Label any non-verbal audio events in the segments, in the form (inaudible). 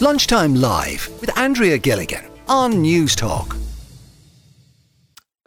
Lunchtime Live with Andrea Gilligan on Newstalk.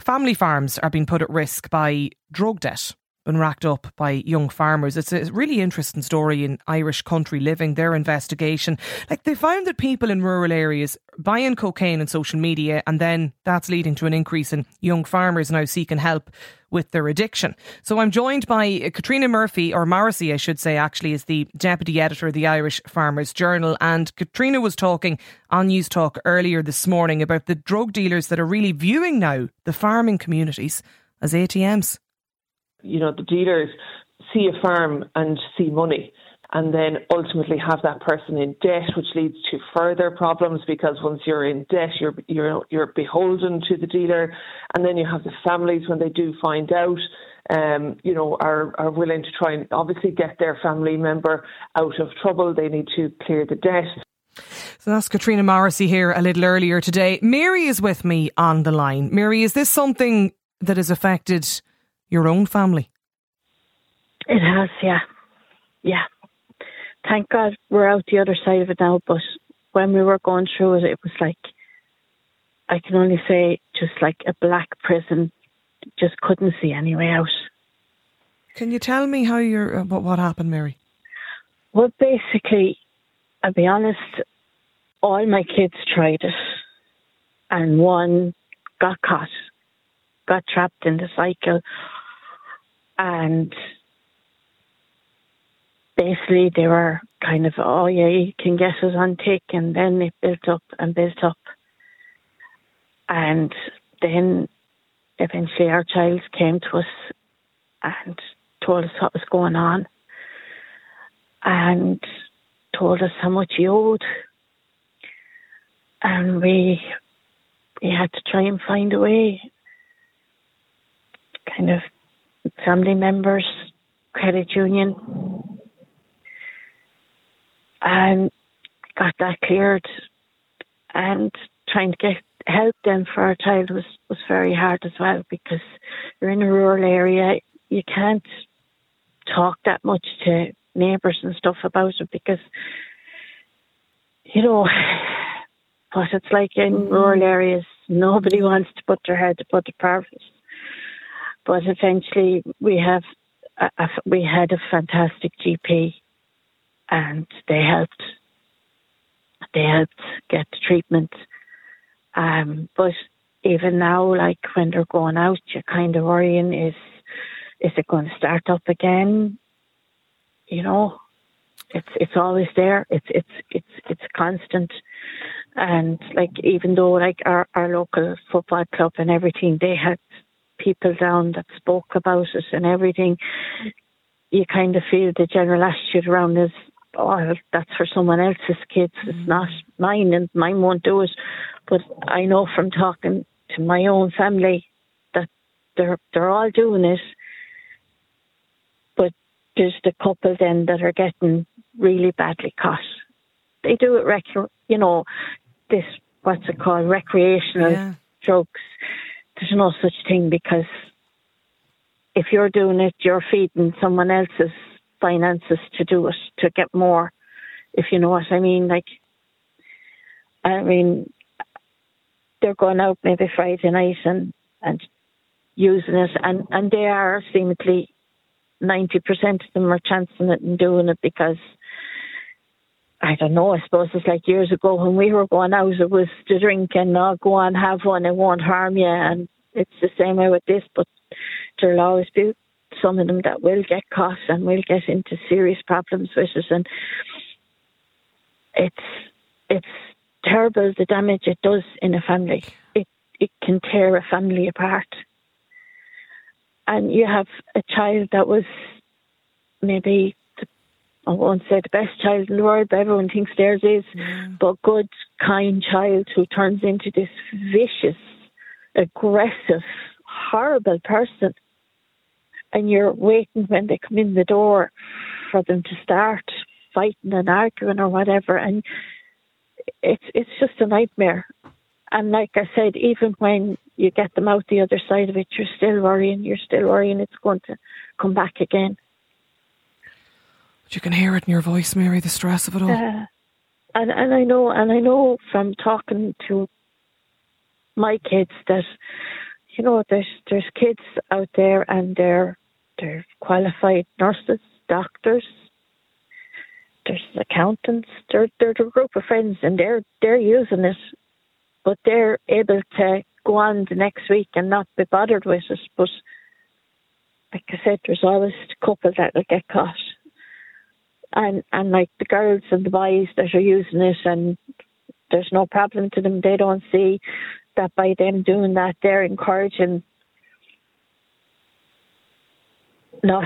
Family farms are being put at risk by drug debt been racked up by young farmers. It's a really interesting story in Irish Country Living, their investigation. Like they found that people in rural areas buying cocaine on social media and then that's leading to an increase in young farmers now seeking help with their addiction. So I'm joined by Katrina Murphy, or Morrissey, I should say, actually, is the deputy editor of the Irish Farmers Journal. And Katrina was talking on Newstalk earlier this morning about the drug dealers that are really viewing now the farming communities as ATMs you know, the dealers see a farm and see money and then ultimately have that person in debt, which leads to further problems because once you're in debt, you're you're you're beholden to the dealer, and then you have the families when they do find out, um, you know, are are willing to try and obviously get their family member out of trouble. They need to clear the debt. So that's Katrina Morrissey here a little earlier today. Mary is with me on the line. Mary, is this something that has affected your own family? It has, yeah. Yeah. Thank God we're out the other side of it now, but when we were going through it, it was like, I can only say, just like a black prison, just couldn't see any way out. Can you tell me how you're, uh, what, what happened, Mary? Well, basically, I'll be honest, all my kids tried it, and one got caught, got trapped in the cycle and basically they were kind of, oh yeah, you can get us on tick, and then it built up and built up, and then eventually our child came to us and told us what was going on, and told us how much he owed, and we we had to try and find a way, kind of family members, credit union, and got that cleared. And trying to get help then for our child was, was very hard as well because you're in a rural area, you can't talk that much to neighbours and stuff about it because, you know, (sighs) what it's like in mm. rural areas, nobody wants to put their head above the parapet. But eventually, we have a, a, we had a fantastic GP, and they helped. They helped get the treatment. Um, but even now, like when they're going out, you're kind of worrying: is is it going to start up again? You know, it's it's always there. It's it's it's it's constant, and like even though like our our local football club and everything, they had people down that spoke about it and everything, you kind of feel the general attitude around is, oh, that's for someone else's kids. It's mm. not mine, and mine won't do it. But I know from talking to my own family that they're they're all doing it. But there's the couple then that are getting really badly caught. They do it rec, you know, this what's it called recreational yeah. drugs there's no such thing because if you're doing it, you're feeding someone else's finances to do it to get more. If you know what I mean, like, I mean, they're going out maybe Friday night and and using it, and and they are seemingly ninety percent of them are chancing it and doing it because I don't know. I suppose it's like years ago when we were going out, it was to drink and uh, go on, have one, it won't harm you. And it's the same way with this, but there'll always be some of them that will get caught and will get into serious problems with it. And it's it's terrible the damage it does in a family. It it can tear a family apart. And you have a child that was maybe I won't say the best child in the world, but everyone thinks theirs is, mm. but good, kind child who turns into this vicious, aggressive, horrible person. And you're waiting when they come in the door for them to start fighting and arguing or whatever. And it's it's just a nightmare. And like I said, even when you get them out the other side of it, you're still worrying. You're still worrying it's going to come back again you can hear it in your voice, Mary, the stress of it all. Uh, and and I know and I know from talking to my kids that you know there's there's kids out there and they're they're qualified nurses, doctors, there's accountants, they're they're a group of friends and they're they're using it but they're able to go on the next week and not be bothered with it. But like I said, there's always a couple that will get caught and and like the girls and the boys that are using it and there's no problem to them. They don't see that by them doing that they're encouraging not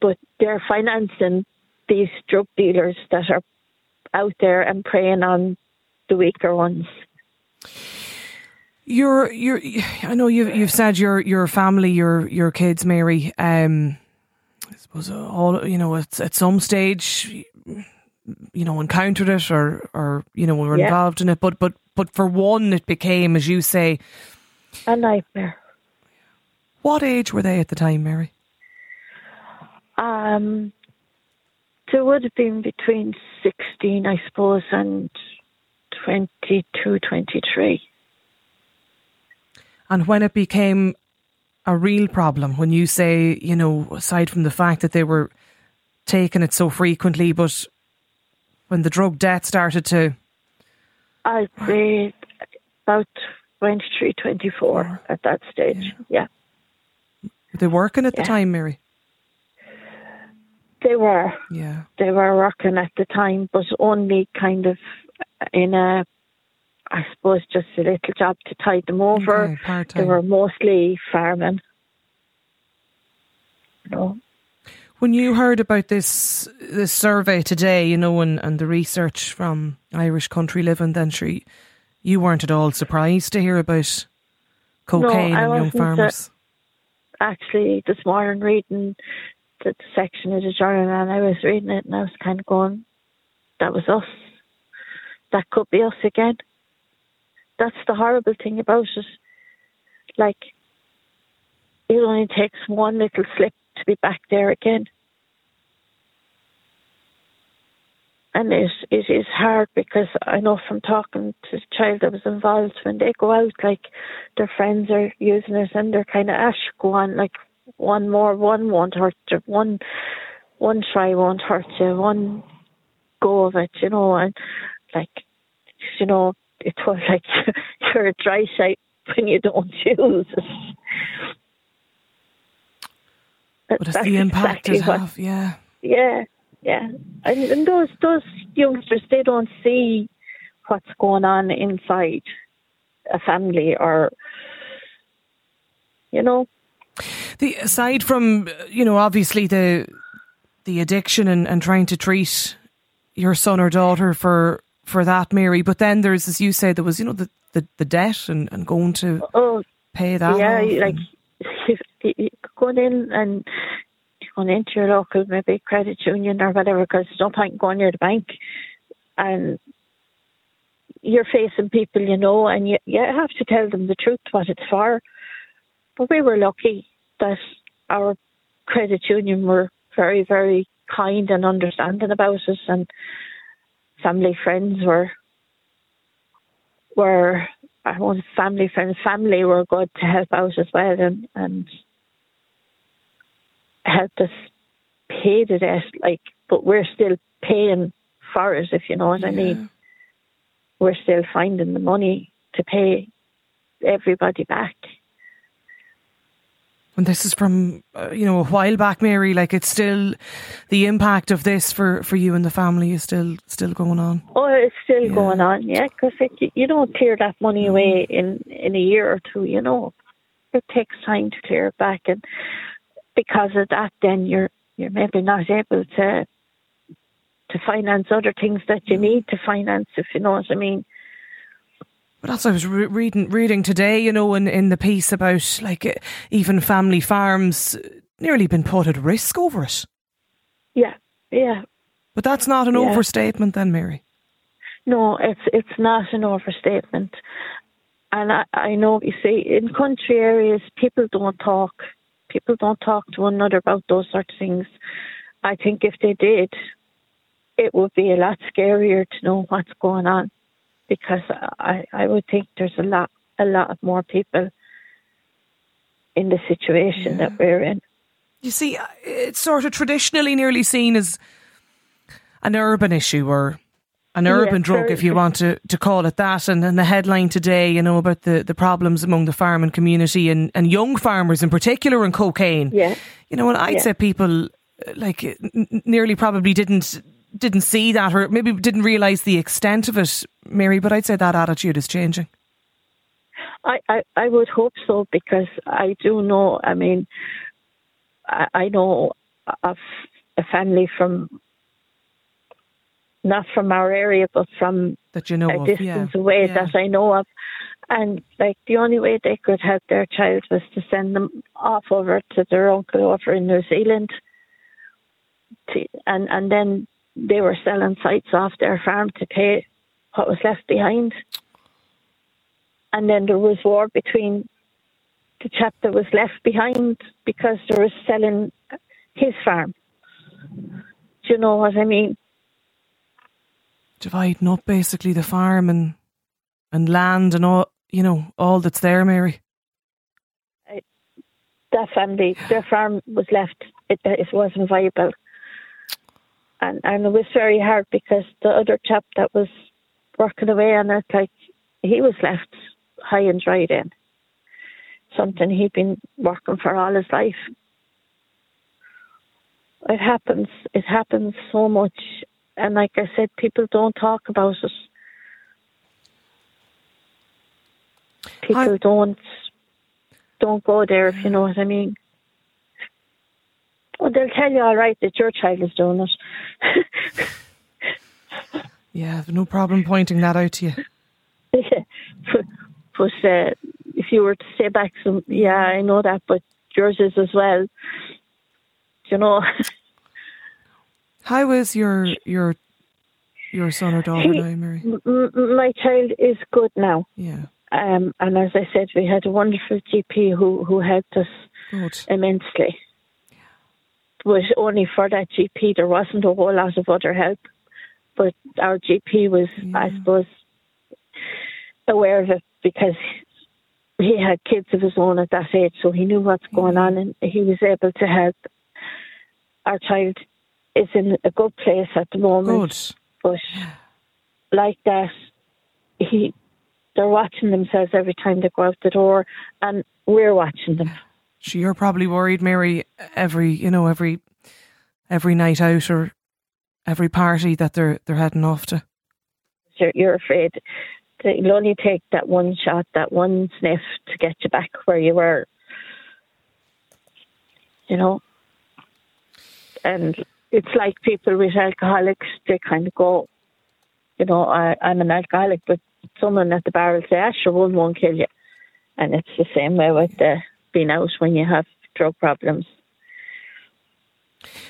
but they're financing these drug dealers that are out there and preying on the weaker ones. You're, you're. I know you've you've said your your family, your your kids, Mary. Um, suppose all you know at, at some stage you know encountered it or or you know were yeah. involved in it. But but but for one it became as you say a nightmare. What age were they at the time mary? Um there would have been between 16 i suppose and 22 23 and when it became a real problem when you say, you know, aside from the fact that they were taking it so frequently, but when the drug debt started to. I'd say about 23, 24 at that stage, yeah. yeah. Were they working at yeah. the time, Mary? They were. Yeah. They were working at the time, but only kind of in a I suppose just a little job to tide them over. Okay, they were mostly farming. You know. When you heard about this this survey today, you know, and, and the research from Irish Country Living, then sure, you weren't at all surprised to hear about cocaine no, and young uh, farmers. Actually, this morning reading the section of the journal, and I was reading it, and I was kind of going, "That was us. That could be us again." That's the horrible thing about it. Like, it only takes one little slip to be back there again. And it, it is hard because I know from talking to the child that was involved, when they go out, like their friends are using it and they're kind of, ash, go on, like one more, one won't hurt you, one, one try won't hurt you, one go of it, you know, and like, you know, it was like (laughs) you're a dry site when you don't use it. But it's the impact exactly it have, yeah. Yeah, yeah. And, and those those youngsters they don't see what's going on inside a family or you know. The aside from you know, obviously the the addiction and, and trying to treat your son or daughter for for that, Mary. But then there's, as you said, there was, you know, the, the, the debt and, and going to oh, pay that. Yeah, like (laughs) going in and going into your local maybe credit union or whatever, because there's no point going near the bank, and you're facing people you know, and you you have to tell them the truth what it's for. But we were lucky that our credit union were very very kind and understanding about us and family friends were were I want family friends family were good to help out as well and and helped us pay the debt like but we're still paying for it if you know what yeah. I mean. We're still finding the money to pay everybody back and this is from uh, you know a while back, Mary. Like it's still the impact of this for for you and the family is still still going on. Oh, it's still yeah. going on, yeah. Because you don't clear that money mm. away in in a year or two. You know, it takes time to clear it back, and because of that, then you're you're maybe not able to to finance other things that you need to finance, if you know what I mean. But that's what I was re- reading reading today, you know, in, in the piece about like uh, even family farms nearly been put at risk over it. Yeah, yeah. But that's not an yeah. overstatement, then, Mary. No, it's it's not an overstatement, and I, I know you see in country areas people don't talk. People don't talk to one another about those sort of things. I think if they did, it would be a lot scarier to know what's going on because I, I would think there's a lot a lot of more people in the situation yeah. that we're in. You see, uh, it's sort of traditionally nearly seen as an urban issue or an urban drug, if you want to, to call it that. And, and the headline today, you know, about the, the problems among the farming community and, and young farmers in particular and cocaine. Yeah. You know, and I'd yeah. say people uh, like n- nearly probably didn't didn't see that or maybe didn't realise the extent of it, Mary, but I'd say that attitude is changing. I, I, I would hope so because I do know, I mean, I, I know of a family from not from our area, but from that you know a of, distance yeah. away yeah. that I know of. And like the only way they could help their child was to send them off over to their uncle over in New Zealand. To, and and then they were selling sites off their farm to pay what was left behind. And then there was war between the chap that was left behind because they were selling his farm. Do you know what I mean? dividing up basically the farm and and land and all you know all that's there, Mary. that family, their farm was left. It, it wasn't viable, and and it was very hard because the other chap that was working away on it, like he was left high and dry. Then something he'd been working for all his life. It happens. It happens so much, and like I said, people don't talk about it. People I, don't don't go there if you know what I mean. Well, they'll tell you all right that your child is doing it. (laughs) yeah, no problem pointing that out to you. yeah, (laughs) but, but uh, if you were to say back some, yeah, I know that, but yours is as well. You know. How is your your your son or daughter he, now, Mary? M- my child is good now. Yeah. Um, and as I said, we had a wonderful GP who who helped us good. immensely. But only for that GP, there wasn't a whole lot of other help. But our GP was, yeah. I suppose, aware of it because he had kids of his own at that age, so he knew what's going on, and he was able to help. Our child is in a good place at the moment. Good. But like that, he they're watching themselves every time they go out the door, and we're watching them. You're probably worried, Mary, every you know every every night out or every party that they're they're heading off to. You're, you're afraid that it'll only take that one shot, that one sniff to get you back where you were. You know, and it's like people with alcoholics, they kind of go, you know, I, I'm an alcoholic, but someone at the bar will say, ah, sure, one won't kill you. And it's the same way with the being out when you have drug problems.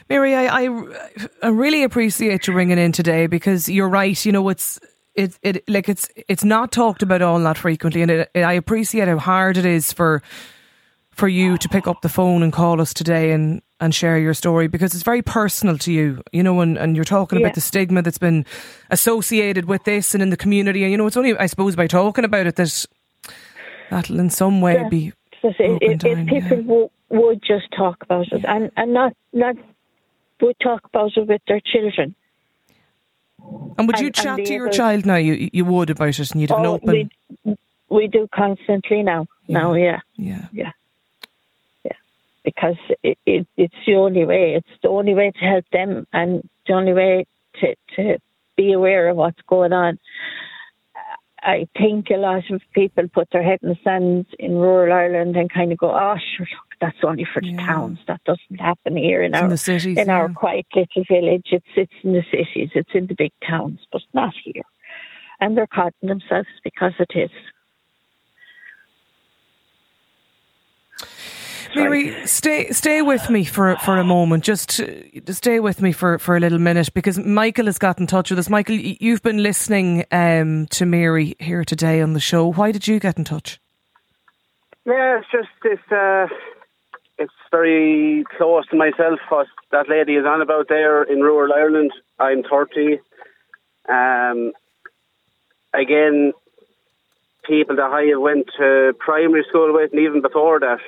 Mary, I, I, I really appreciate you ringing in today because you're right. You know, it's it, it like it's it's not talked about all that frequently, and it, it, I appreciate how hard it is for for you to pick up the phone and call us today and and share your story because it's very personal to you, you know, and, and you're talking yeah. about the stigma that's been associated with this and in the community. And, you know, it's only, I suppose, by talking about it that that'll in some way yeah. be. If, if, people yeah. would, would just talk about it and, and not, not would talk about it with their children. And would you and, chat and to your child now? You you would about it, and you'd have oh, an open. We, we do constantly now. Yeah. Now, yeah, yeah, yeah because it, it, it's the only way. It's the only way to help them and the only way to, to be aware of what's going on. I think a lot of people put their head in the sand in rural Ireland and kind of go, "Oh, sure, look, that's only for the yeah. towns. That doesn't happen here in it's our in, the cities, in yeah. our quiet little village. It's it's in the cities. It's in the big towns, but not here." And they're caught themselves because it is. Mary, stay stay with me for for a moment. Just stay with me for, for a little minute because Michael has got in touch with us. Michael, you've been listening um, to Mary here today on the show. Why did you get in touch? Yeah, it's just this. Uh, it's very close to myself. What that lady is on about there in rural Ireland. I'm 30. Um, again, people that I went to primary school with, and even before that,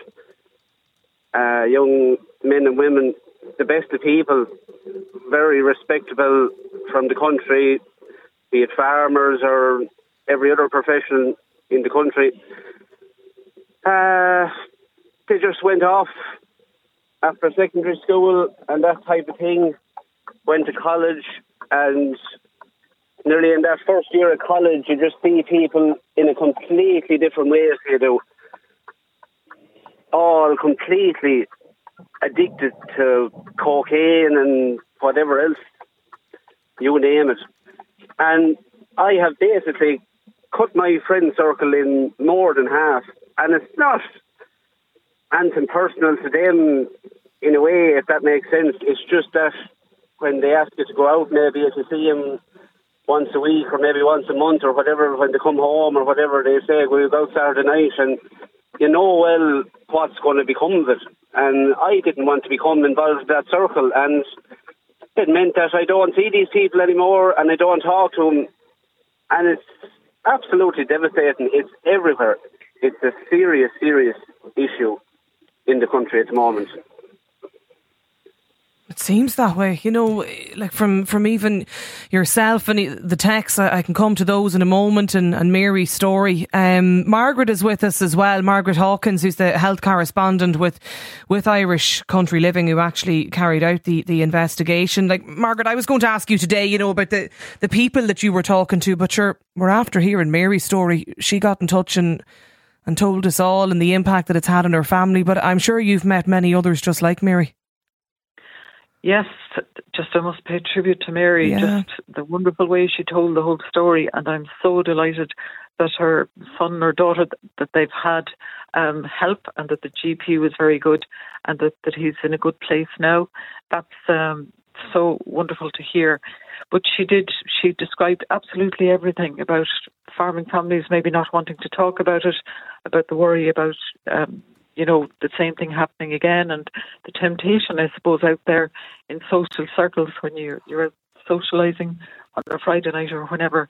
uh, young men and women, the best of people, very respectable from the country, be it farmers or every other profession in the country. Uh, they just went off after secondary school and that type of thing, went to college, and nearly in that first year of college, you just see people in a completely different way as you do. All completely addicted to cocaine and whatever else, you name it. And I have basically cut my friend circle in more than half. And it's not anything personal to them in a way, if that makes sense. It's just that when they ask you to go out, maybe if you see them once a week or maybe once a month or whatever, when they come home or whatever, they say, we'll go out Saturday night and you know well what's going to become of it. And I didn't want to become involved in that circle. And it meant that I don't see these people anymore and I don't talk to them. And it's absolutely devastating. It's everywhere. It's a serious, serious issue in the country at the moment. It seems that way, you know, like from, from even yourself and the texts, I, can come to those in a moment and, and Mary's story. Um, Margaret is with us as well. Margaret Hawkins, who's the health correspondent with, with Irish Country Living, who actually carried out the, the investigation. Like, Margaret, I was going to ask you today, you know, about the, the people that you were talking to, but we're after hearing Mary's story. She got in touch and, and told us all and the impact that it's had on her family, but I'm sure you've met many others just like Mary. Yes, just I must pay tribute to Mary. Yeah. Just the wonderful way she told the whole story, and I'm so delighted that her son or daughter that they've had um, help, and that the GP was very good, and that, that he's in a good place now. That's um, so wonderful to hear. But she did. She described absolutely everything about farming families maybe not wanting to talk about it, about the worry about um, you know, the same thing happening again and the temptation, I suppose, out there in social circles when you're, you're socialising on a Friday night or whenever.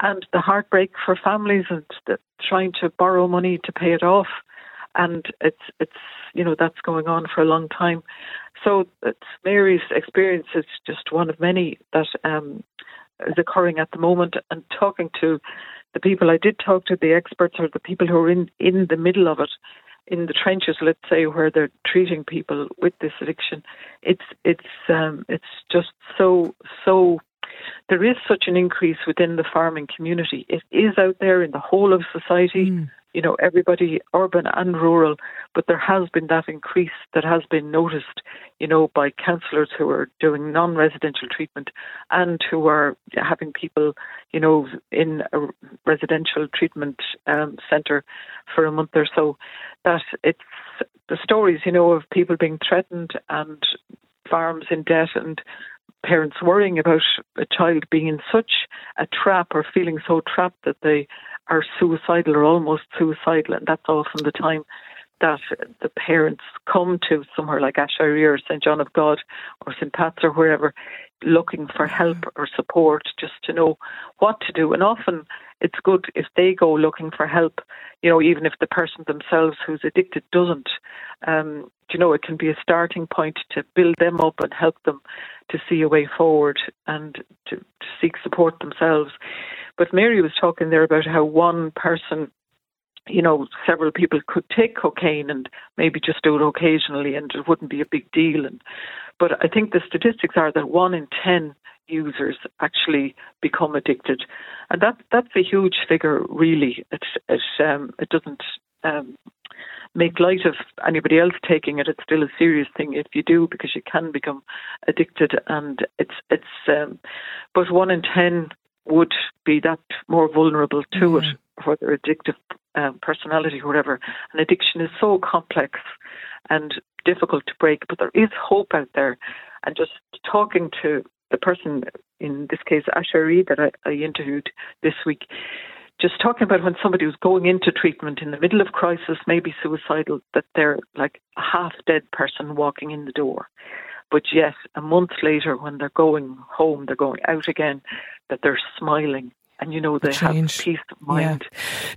And the heartbreak for families and the, trying to borrow money to pay it off. And it's, it's, you know, that's going on for a long time. So it's Mary's experience is just one of many that um, is occurring at the moment. And talking to the people I did talk to, the experts or the people who are in, in the middle of it, in the trenches, let's say, where they're treating people with this addiction, it's it's um, it's just so so. There is such an increase within the farming community. It is out there in the whole of society. Mm you know, everybody urban and rural, but there has been that increase that has been noticed, you know, by counsellors who are doing non residential treatment and who are having people, you know, in a residential treatment um, centre for a month or so. That it's the stories, you know, of people being threatened and farms in debt and parents worrying about a child being in such a trap or feeling so trapped that they are suicidal or almost suicidal, and that's often the time that the parents come to somewhere like Aiséirí or St John of God or St Pat's or wherever looking for help or support just to know what to do. And often it's good if they go looking for help, you know, even if the person themselves who's addicted doesn't. Um, you know, it can be a starting point to build them up and help them to see a way forward and to, to seek support themselves. But Mary was talking there about how one person you know, several people could take cocaine and maybe just do it occasionally and it wouldn't be a big deal. And but I think the statistics are that one in ten users actually become addicted, and that that's a huge figure. Really, it it um, it doesn't um, make light of anybody else taking it. It's still a serious thing if you do because you can become addicted, and it's it's. Um, but one in ten would be that more vulnerable to mm. it, whether addictive um, personality whatever. And addiction is so complex and difficult to break, but there is hope out there. And just talking to the person, in this case, Aiséirí, that I, I interviewed this week, just talking about when somebody was going into treatment in the middle of crisis, maybe suicidal, that they're like a half dead person walking in the door. But yet, a month later, when they're going home, they're going out again, that they're smiling and you know they Change. have peace of mind.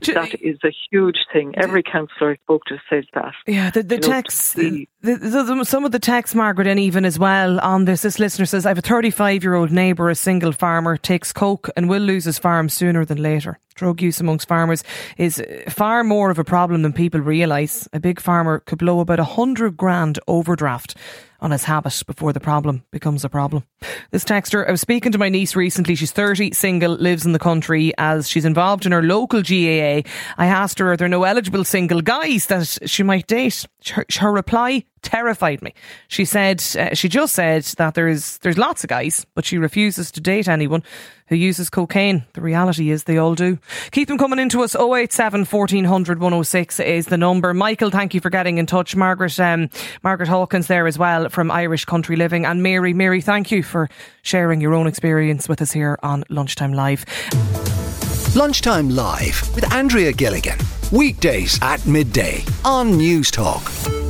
Yeah. That is a huge thing. Every counsellor I spoke to says that. Yeah, the, the text, the, the, some of the text, Margaret, and even as well on this. This listener says, "I have a 35 year old neighbour, a single farmer, takes coke and will lose his farm sooner than later." Drug use amongst farmers is far more of a problem than people realise. A big farmer could blow about a hundred grand overdraft on his habit before the problem becomes a problem. This texter, I was speaking to my niece recently. She's 30, single, lives in the country. As she's involved in her local GAA, I asked her, are there no eligible single guys that she might date? Her, her reply terrified me. She said uh, she just said that there's there's lots of guys, but she refuses to date anyone who uses cocaine. The reality is they all do. Keep them coming into us. 087 1400 106 is the number. Michael, thank you for getting in touch. Margaret um, Margaret Hawkins there as well from Irish Country Living and Mary Mary, thank you for sharing your own experience with us here on Lunchtime Live. Lunchtime Live with Andrea Gilligan. Weekdays at midday on Newstalk.